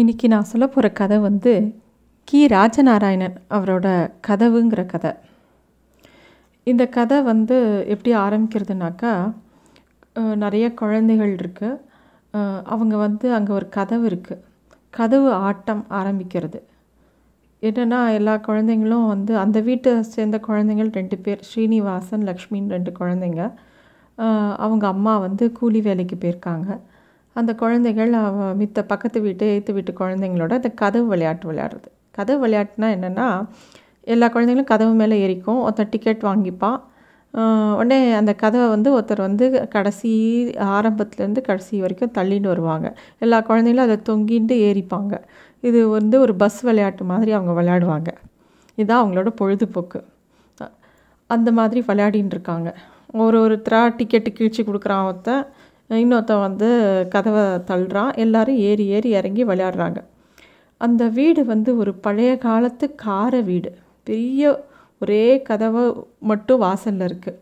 இன்றைக்கி நான் சொல்ல போகிற கதை வந்து கி. ராஜநாராயணன் அவரோட கதவுங்கிற கதை. இந்த கதை வந்து எப்படி ஆரம்பிக்கிறதுனாக்கா நிறைய குழந்தைகள் இருக்குது அவங்க வந்து அங்கே ஒரு கதவு இருக்குது கதவு ஆட்டம் ஆரம்பிக்கிறது. என்னென்னா எல்லா குழந்தைங்களும் வந்து அந்த வீட்டை சேர்ந்த குழந்தைங்கள் ரெண்டு பேர் ஸ்ரீனிவாசன் லக்ஷ்மின்னு ரெண்டு குழந்தைங்க. அவங்க அம்மா வந்து கூலி வேலைக்கு போயிருக்காங்க. அந்த குழந்தைகள் மித்த பக்கத்து வீட்டு எய்த்து வீட்டு குழந்தைங்களோட அந்த கதவு விளையாட்டு விளையாடுறது. கதவு விளையாட்டுனா என்னென்னா எல்லா குழந்தைங்களும் கதவு மேலே ஏறிக்கும். ஒருத்தன் டிக்கெட் வாங்கிப்பான் உடனே அந்த கதவை வந்து ஒருத்தர் வந்து கடைசி ஆரம்பத்துலேருந்து கடைசி வரைக்கும் தள்ளிட்டு வருவாங்க. எல்லா குழந்தைங்களும் அதை தொங்கிட்டு ஏறிப்பாங்க. இது வந்து ஒரு பஸ் விளையாட்டு மாதிரி அவங்க விளையாடுவாங்க. இதுதான் அவங்களோட பொழுதுபோக்கு. அந்த மாதிரி விளையாடின்னு இருக்காங்க. ஒரு ஒருத்தராக டிக்கெட்டு கிழிச்சு கொடுக்குறான் ஒருத்தன். இன்னொருத்தன் வந்து கதவை தள்ளுறான். எல்லாரும் ஏறி ஏறி இறங்கி விளையாடுறாங்க. அந்த வீடு வந்து ஒரு பழைய காலத்து கார வீடு. பெரிய ஒரே கதவை மட்டும் வாசலில் இருக்குது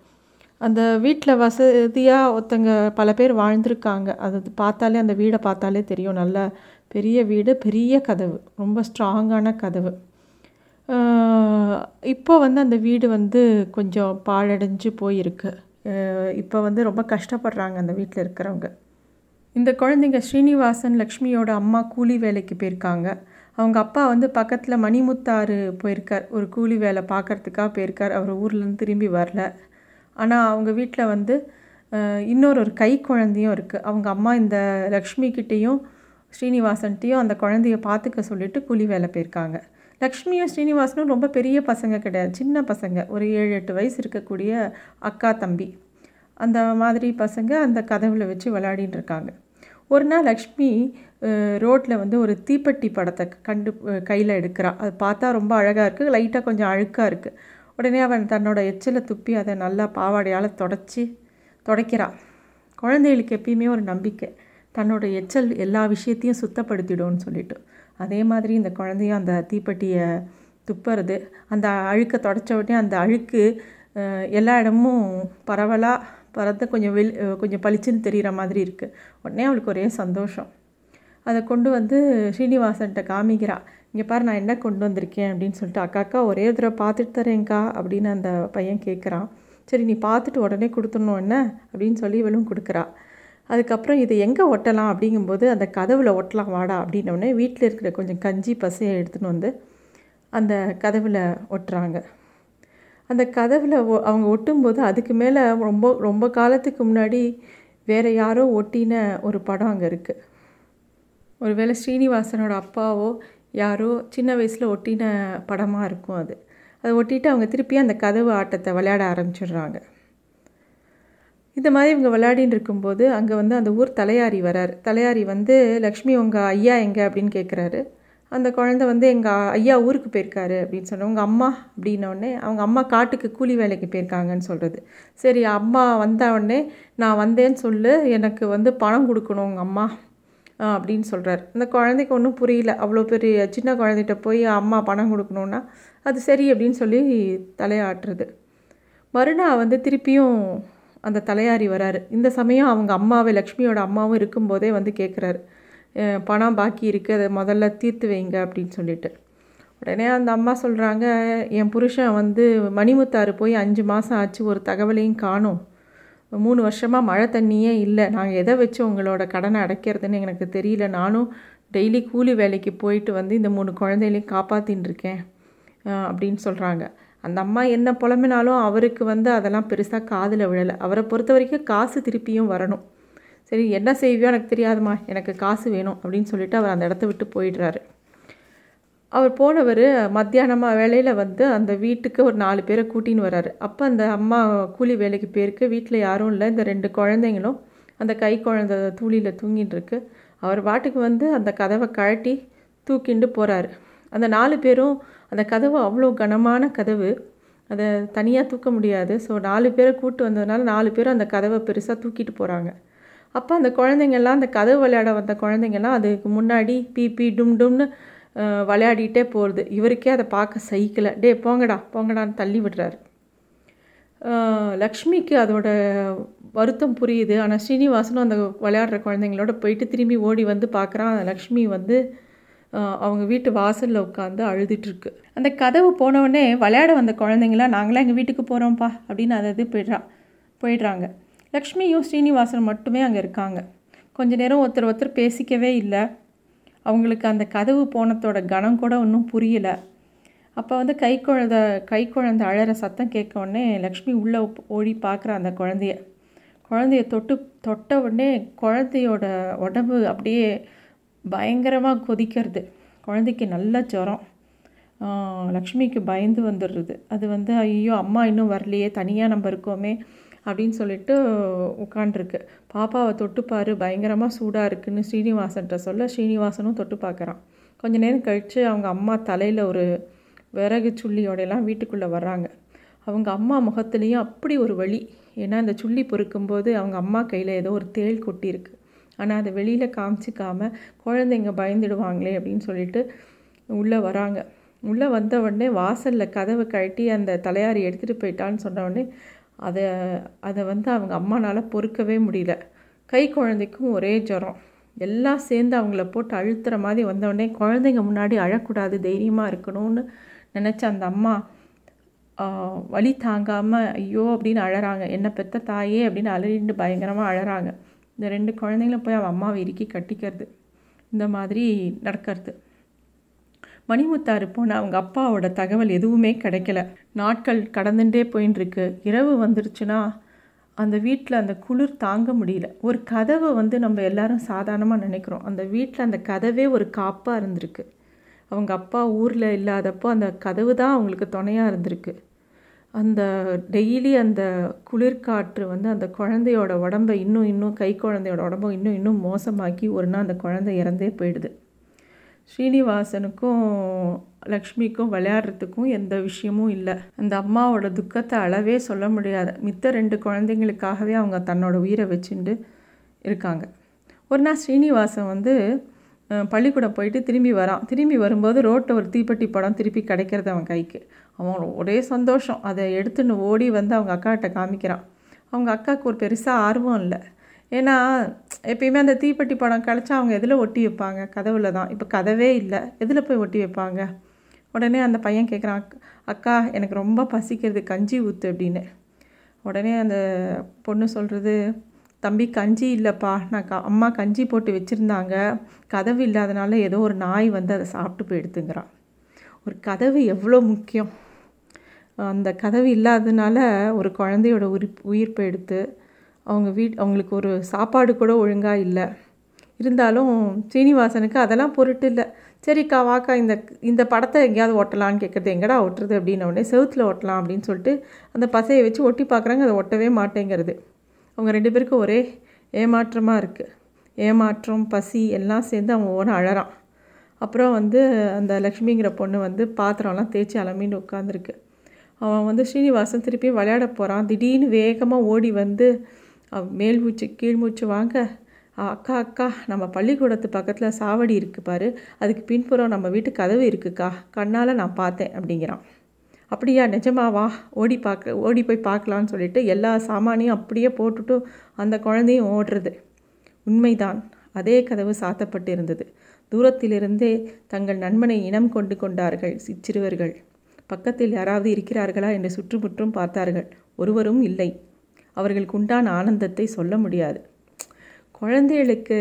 அந்த வீட்டில் வசதியாக ஒருத்தங்க பல பேர் வாழ்ந்திருக்காங்க. அது பார்த்தாலே அந்த வீடை பார்த்தாலே தெரியும். நல்ல பெரிய வீடு பெரிய கதவு. ரொம்ப ஸ்ட்ராங்கான கதவு. இப்போ வந்து அந்த வீடு வந்து கொஞ்சம் பாழடைஞ்சு போயிருக்கு. இப்போ வந்து ரொம்ப கஷ்டப்படுறாங்க அந்த வீட்டில் இருக்கிறவங்க. இந்த குழந்தைங்க ஸ்ரீனிவாசன் லக்ஷ்மியோட அம்மா கூலி வேலைக்கு போயிருக்காங்க. அவங்க அப்பா வந்து பக்கத்தில் மணிமுத்தாறு போயிருக்கார். ஒரு கூலி வேலை பார்க்குறதுக்காக போயிருக்கார். அவர் ஊர்லேருந்து திரும்பி வரல. ஆனால் அவங்க வீட்டில் வந்து இன்னொரு ஒரு கை குழந்தையும் இருக்குது அவங்க அம்மா இந்த லக்ஷ்மிகிட்டேயும் ஸ்ரீனிவாசன்கிட்டையும் ஸ்ரீனிவாசன்ட்டையும் அந்த குழந்தைய பார்த்துக்க சொல்லிவிட்டு கூலி வேலை போயிருக்காங்க. லக்ஷ்மியும் ஸ்ரீனிவாசனும் ரொம்ப பெரிய பசங்க கிடையாது. சின்ன பசங்க. ஒரு ஏழு எட்டு வயசு இருக்கக்கூடிய அக்கா தம்பி. அந்த மாதிரி பசங்க அந்த கதவில் வச்சு விளையாடின்னு இருக்காங்க. ஒரு நாள் லக்ஷ்மி ரோட்டில் வந்து ஒரு தீப்பெட்டி படத்தை கண்டு கையில் எடுக்கிறா. அது பார்த்தா ரொம்ப அழகாக இருக்குது லைட்டாக கொஞ்சம் அழுக்காக இருக்குது உடனே அவன் தன்னோட எச்சிலை துப்பி அதை நல்லா பாவாடையால் தொடச்சி துடைக்கிறான் குழந்தைகளுக்கு எப்பயுமே ஒரு நம்பிக்கை. தன்னோட எச்சல் எல்லா விஷயத்தையும் சுத்தப்படுத்திடும்னு சொல்லிட்டு. அதே மாதிரி இந்த குழந்தையும் அந்த தீப்பெட்டியை துப்புறது அந்த அழுக்கை தொடச்ச உடனே அந்த அழுக்கு எல்லா இடமும் பரவலாக பறந்து கொஞ்சம் வெளி கொஞ்சம் பளிச்சுன்னு தெரிகிற மாதிரி இருக்குது உடனே அவளுக்கு ஒரே சந்தோஷம். அதை கொண்டு வந்து ஸ்ரீனிவாசன்கிட்ட காமிக்கிறா. இங்கே பாரு நான் என்ன கொண்டு வந்திருக்கேன்? அப்படின்னு சொல்லிட்டு அக்கா அக்கா ஒரே ஒரு தடவை பார்த்துட்டு தரேங்க்கா அப்படின்னு அந்த பையன் கேட்குறான் சரி நீ பார்த்துட்டு உடனே கொடுத்துடணும் என்ன? அப்படின்னு சொல்லி இவளும் கொடுக்குறா. அதுக்கப்புறம் இதை எங்கே ஒட்டலாம் அப்படிங்கும்போது அந்த கதவில் ஒட்டலாம் வாடா அப்படின்னோடனே வீட்டில் இருக்கிற கொஞ்சம் கஞ்சி பசையை எடுத்துன்னு வந்து அந்த கதவில் ஒட்டுறாங்க. அந்த கதவில் ஒ- அவங்க ஒட்டும்போது அதுக்கு மேலே ரொம்ப ரொம்ப காலத்துக்கு முன்னாடி வேறு யாரோ ஒட்டின ஒரு படம் அங்கே இருக்குது ஒருவேளை ஸ்ரீனிவாசனோட அப்பாவோ யாரோ சின்ன வயசில் ஒட்டின படமாக இருக்கும் அது. அதை ஒட்டிட்டு அவங்க திருப்பி அந்த கதவு ஆட்டத்தை விளையாட ஆரம்பிச்சிடுறாங்க. இந்த மாதிரி இவங்க விளையாடின்னு இருக்கும்போது அங்கே வந்து அந்த ஊர் தலையாரி வரார். தலையாரி வந்து லக்ஷ்மி உங்கள் ஐயா எங்கே? அப்படின்னு கேட்குறாரு அந்த குழந்தை வந்து எங்கள் ஐயா ஊருக்கு போயிருக்காரு அப்படின்னு சொன்ன உங்கள் அம்மா? அப்படின்னோடனே அவங்க அம்மா காட்டுக்கு கூலி வேலைக்கு போயிருக்காங்கன்னு சொல்கிறது சரி அம்மா வந்தவுடனே நான் வந்தேன்னு சொல்லு எனக்கு வந்து பணம் கொடுக்கணும் உங்கள் அம்மா. அப்படின்னு சொல்கிறார் அந்த குழந்தைக்கு ஒன்றும் புரியல. அவ்வளோ பெரிய சின்ன குழந்தைகிட்ட போய் அம்மா பணம் கொடுக்கணுன்னா அது சரி அப்படின்னு சொல்லி தலையாட்டுறது. மறுநாள் வந்து திருப்பியும் அந்த தலையாரி வராரு. இந்த சமயம் அவங்க அம்மாவை லக்ஷ்மியோட அம்மாவும் இருக்கும்போதே வந்து கேட்குறாரு பணம் பாக்கி இருக்குது அதை முதல்ல தீர்த்து வைங்க அப்படின்னு சொல்லிட்டு. உடனே அந்த அம்மா சொல்கிறாங்க என் புருஷன் வந்து மணிமுத்தாறு போய் அஞ்சு மாதம் ஆச்சு ஒரு தகவலையும் காணும். மூணு வருஷமாக மழை தண்ணியே இல்லை. நாங்கள் எதை வச்சு உங்களோட கடனை அடைக்கிறதுன்னு எனக்கு தெரியல. நானும் டெய்லி கூலி வேலைக்கு போயிட்டு வந்து இந்த மூணு குழந்தைகளையும் காப்பாற்றின்னு இருக்கேன் அப்படின்னு சொல்கிறாங்க அந்த அம்மா என்ன புலம்பினாலும் அவருக்கு வந்து அதெல்லாம் பெருசாக காதில் விழலை. அவரை பொறுத்த வரைக்கும் காசு திருப்பியும் வரணும். சரி என்ன செய்வியோ எனக்கு தெரியாதும்மா. எனக்கு காசு வேணும் அப்படின்னு சொல்லிட்டு அவர் அந்த இடத்த விட்டு போயிடுறாரு. அவர் போனவர் மத்தியானமாக வேலையில் வந்து அந்த வீட்டுக்கு ஒரு நாலு பேரை கூட்டின்னு வர்றாரு அப்போ அந்த அம்மா கூலி வேலைக்கு போயிருக்கு. வீட்டில் யாரும் இல்லை. இந்த ரெண்டு குழந்தைங்களும் அந்த கை குழந்தை தூளியில் தூங்கிட்டு இருக்கு. அவர் பாட்டுக்கு வந்து அந்த கதவை கழட்டி தூக்கிண்டு போகிறாரு அந்த நாலு பேரும் அந்த கதவு அவ்வளோ கனமான கதவு. அதை தனியாக தூக்க முடியாது. ஸோ நாலு பேரை கூப்பிட்டு வந்ததுனால நாலு பேரும் அந்த கதவை பெருசாக தூக்கிட்டு போகிறாங்க அப்போ அந்த குழந்தைங்கள்லாம் அந்த கதவு விளையாட வந்த குழந்தைங்கள்லாம் அதுக்கு முன்னாடி பி பி டும் டும்னு விளையாடிட்டே போகிறது இவருக்கே அதை பார்க்க சகிக்கலை. டே போங்கடா போங்கடான்னு தள்ளி விடுறாரு. லக்ஷ்மிக்கு அதோட வருத்தம் புரியுது. ஆனால் ஸ்ரீனிவாசனும் அந்த விளையாடுற குழந்தைங்களோட போயிட்டு திரும்பி ஓடி வந்து பார்க்குறான் லக்ஷ்மி வந்து அவங்க வீட்டு வாசலில் உட்காந்து அழுதுட்டுருக்கு. அந்த கதவு போனவுடனே விளையாட வந்த குழந்தைங்களாம் நாங்களாம் எங்கள் வீட்டுக்கு போகிறோம்ப்பா அப்படின்னு அதை இது போயிடுறா போயிடுறாங்க. லக்ஷ்மியும் ஸ்ரீனிவாசன் மட்டுமே அங்கே இருக்காங்க. கொஞ்ச நேரம் ஒருத்தர் ஒருத்தர் பேசிக்கவே இல்லை. அவங்களுக்கு அந்த கதவு போனதோட கணம் கூட ஒன்றும் புரியலை. அப்போ வந்து கை குழந்த கை குழந்தை அழற சத்தம் கேட்க உடனே லக்ஷ்மி உள்ளே ஓடி பார்க்குற அந்த குழந்தைய. குழந்தைய தொட்டு தொட்ட உடனே குழந்தையோட உடம்பு அப்படியே பயங்கரமாக கொதிக்கிறது. குழந்தைக்கு நல்ல ஜுரம். லக்ஷ்மிக்கு பயந்து வந்துடுறது. அது வந்து ஐயோ அம்மா இன்னும் வரலையே தனியாக நம்ம இருக்கோமே அப்படின்னு சொல்லிட்டு உட்காண்டிருக்கு பாப்பாவை தொட்டுப்பார் பயங்கரமாக சூடாக இருக்குன்னு ஸ்ரீனிவாசன்ட்ட சொல்ல ஸ்ரீனிவாசனும் தொட்டு பார்க்குறான். கொஞ்ச நேரம் கழித்து அவங்க அம்மா தலையில் ஒரு விறகு சுள்ளியோடையெல்லாம் வீட்டுக்குள்ளே வர்றாங்க. அவங்க அம்மா முகத்துலேயும் அப்படி ஒரு வழி ஏன்னா இந்த சுள்ளி பொறுக்கும்போது அவங்க அம்மா கையில் ஏதோ ஒரு தேள் கொட்டியிருக்கு. ஆனால் அதை வெளியில் காமிச்சிக்காமல் குழந்தைங்க பயந்துடுவாங்களே அப்படின்னு சொல்லிட்டு உள்ளே வராங்க. உள்ளே வந்த உடனே வாசலில் கதவை கழட்டி அந்த தலையாரி எடுத்துகிட்டு போயிட்டான்னு சொன்ன உடனே அதை அதை வந்து அவங்க அம்மானால் பொறுக்கவே முடியல. கை குழந்தைக்கும் ஒரே ஜுரம். எல்லாம் சேர்ந்து அவங்கள போட்டு அழுத்துற மாதிரி வந்தவுடனே குழந்தைங்க முன்னாடி அழக்கூடாது தைரியமாக இருக்கணும்னு நினச்ச அந்த அம்மா வழி வலி தாங்காமல் ஐயோ அப்படின்னு அழறாங்க. என்னை பெற்ற தாயே அப்படின்னு அழுறிண்டு பயங்கரமாக அழறாங்க. இந்த ரெண்டு குழந்தைங்களும் போய் அவன் அம்மாவை இறுக்கி கட்டிக்கிறது. இந்த மாதிரி நடக்கிறது. மணிமுத்தாறு போன அவங்க அப்பாவோட தகவல் எதுவுமே கிடைக்கல. நாட்கள் கடந்துட்டே போயின்னு இருக்கு இரவு வந்துருச்சுன்னா அந்த வீட்டில் அந்த குளிர் தாங்க முடியல. ஒரு கதவை வந்து நம்ம எல்லாரும் சாதாரணமாக நினைக்கிறோம். அந்த வீட்டில் அந்த கதவே ஒரு காப்பாக இருந்திருக்கு. அவங்க அப்பா ஊரில் இல்லாதப்போ அந்த கதவு தான் அவங்களுக்கு துணையாக இருந்திருக்கு. அந்த டெய்லி அந்த குளிர்காற்று வந்து அந்த குழந்தையோட உடம்பை இன்னும் இன்னும் கை குழந்தையோட உடம்பை இன்னும் இன்னும் மோசமாக்கி ஒரு நாள் அந்த குழந்தை இறந்தே போயிடுது. ஸ்ரீனிவாசனுக்கும் லக்ஷ்மிக்கும் விளையாடுறதுக்கும் எந்த விஷயமும் இல்லை. அந்த அம்மாவோட துக்கத்தை அளவே சொல்ல முடியாது மித்த ரெண்டு குழந்தைங்களுக்காகவே அவங்க தன்னோட உயிரை வச்சுட்டு இருக்காங்க. ஒரு நாள் ஸ்ரீனிவாசன் வந்து பள்ளிக்கூடம் போயிட்டு திரும்பி வரான். திரும்பி வரும்போது ரோட்டில் ஒரு தீப்பெட்டி படம் திருப்பி கிடைக்கிறது அவன் கைக்கு. அவன் ஒரே சந்தோஷம். அதை எடுத்துன்னு ஓடி வந்து அவங்க அக்காட்ட காமிக்கிறான். அவங்க அக்காவுக்கு ஒரு பெருசாக ஆர்வம் இல்லை. ஏன்னா எப்பயுமே அந்த தீப்பெட்டி படம் கிடச்சா அவங்க எதில் ஒட்டி வைப்பாங்க? கதவுல தான். இப்போ கதவே இல்லை. எதில் போய் ஒட்டி வைப்பாங்க? உடனே அந்த பையன் கேட்குறான் அக்கா எனக்கு ரொம்ப பசிக்கிறது கஞ்சி ஊற்று அப்படின்னு. உடனே அந்த பொண்ணு சொல்கிறது தம்பி கஞ்சி இல்லைப்பா. நான் க அம்மா கஞ்சி போட்டு வச்சுருந்தாங்க. கதவு இல்லாதனால ஏதோ ஒரு நாய் வந்து அதை சாப்பிட்டு போயிடுத்துங்கிறான் ஒரு கதவு எவ்வளோ முக்கியம். அந்த கதவு இல்லாதனால ஒரு குழந்தையோட உயிர் உயிர் போயிடுத்து அவங்க வீட் அவங்களுக்கு ஒரு சாப்பாடு கூட ஒழுங்காக இல்லை. இருந்தாலும் சீனிவாசனுக்கு அதெல்லாம் பொருட்டு இல்லை. சரிக்கா வாக்கா இந்த இந்த படத்தை எங்கேயாவது ஒட்டலான்னு கேட்குறது எங்கடா ஒட்டுறது அப்படின்ன உடனே செவுத்தில் ஒட்டலாம் அப்படின்னு சொல்லிட்டு அந்த பசையை வச்சு ஒட்டி பார்க்குறாங்க. அதை ஒட்டவே மாட்டேங்கிறது. அவங்க ரெண்டு பேருக்கும் ஒரே ஏமாற்றமாக இருக்குது ஏமாற்றம் பசி எல்லாம் சேர்ந்து அவன் ஓன அழறான். அப்புறம் வந்து அந்த லக்ஷ்மிங்கிற பொண்ணு வந்து பாத்திரம்லாம் தேய்ச்சி அலமின்னு உட்காந்துருக்கு அவன் வந்து ஸ்ரீனிவாசன் திருப்பி விளையாட போகிறான் திடீர்னு வேகமாக ஓடி வந்து மேல் மூச்சு கீழ் மூச்சு வாங்க. அக்கா அக்கா நம்ம பள்ளிக்கூடத்து பக்கத்தில் சாவடி இருக்குது பாரு. அதுக்கு பின்புறம் நம்ம வீட்டு கதவு இருக்குக்கா. கண்ணால் நான் பார்த்தேன் அப்படிங்கிறான். அப்படியா நிஜமாவா ஓடி பார்க்க ஓடி போய் பார்க்கலான்னு சொல்லிட்டு எல்லா சாமானையும் அப்படியே போட்டுட்டு அந்த குழந்தையும் ஓடுறது. உண்மைதான் அதே கதவு சாத்தப்பட்டு இருந்தது தூரத்திலிருந்தே தங்கள் நண்பனை இனம் கொண்டு கொண்டார்கள் சிச்சிறுவர்கள் பக்கத்தில் யாராவது இருக்கிறார்களா என்று சுற்றுமுற்றும் பார்த்தார்கள். ஒருவரும் இல்லை. அவர்களுக்கு உண்டான ஆனந்தத்தை சொல்ல முடியாது. குழந்தைகளுக்கு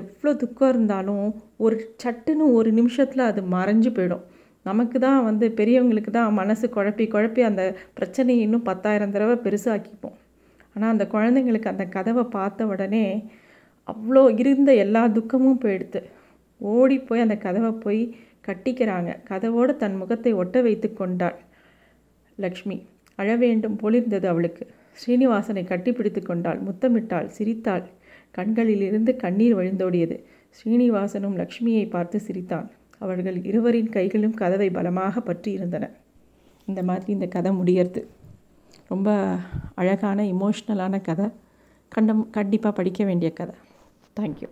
எவ்வளோ துக்கம் இருந்தாலும் ஒரு சட்டுன்னு ஒரு நிமிஷத்தில் அது மறைஞ்சு போயிடும். நமக்கு தான் வந்து பெரியவங்களுக்கு தான் மனசு குழப்பி குழப்பி அந்த பிரச்சனையை இன்னும் பத்தாயிரம் தடவை பெருசாக்கிப்போம். ஆனால் அந்த குழந்தைங்களுக்கு அந்த கதவை பார்த்த உடனே அவ்வளோ இருந்த எல்லா துக்கமும் போயிடுது ஓடி போய் அந்த கதவை போய் கட்டிக்கிறாங்க. கதவோடு தன் முகத்தை ஒட்ட வைத்து கொண்டாள் லக்ஷ்மி. அழ வேண்டும் போலிருந்தது அவளுக்கு. ஸ்ரீனிவாசனை கட்டிப்பிடித்து கொண்டாள். முத்தமிட்டாள் சிரித்தாள். கண்களிலிருந்து கண்ணீர் வழிந்தோடியது. ஸ்ரீனிவாசனும் லக்ஷ்மியை பார்த்து சிரித்தான். அவர்கள் இருவரின் கைகளும் கதவை பலமாக பற்றி இருந்தன. இந்த மாதிரி இந்த கதை முடியறது. ரொம்ப அழகான இமோஷ்னலான கதை. கண்டம் கண்டிப்பாக படிக்க வேண்டிய கதை. தேங்க்யூ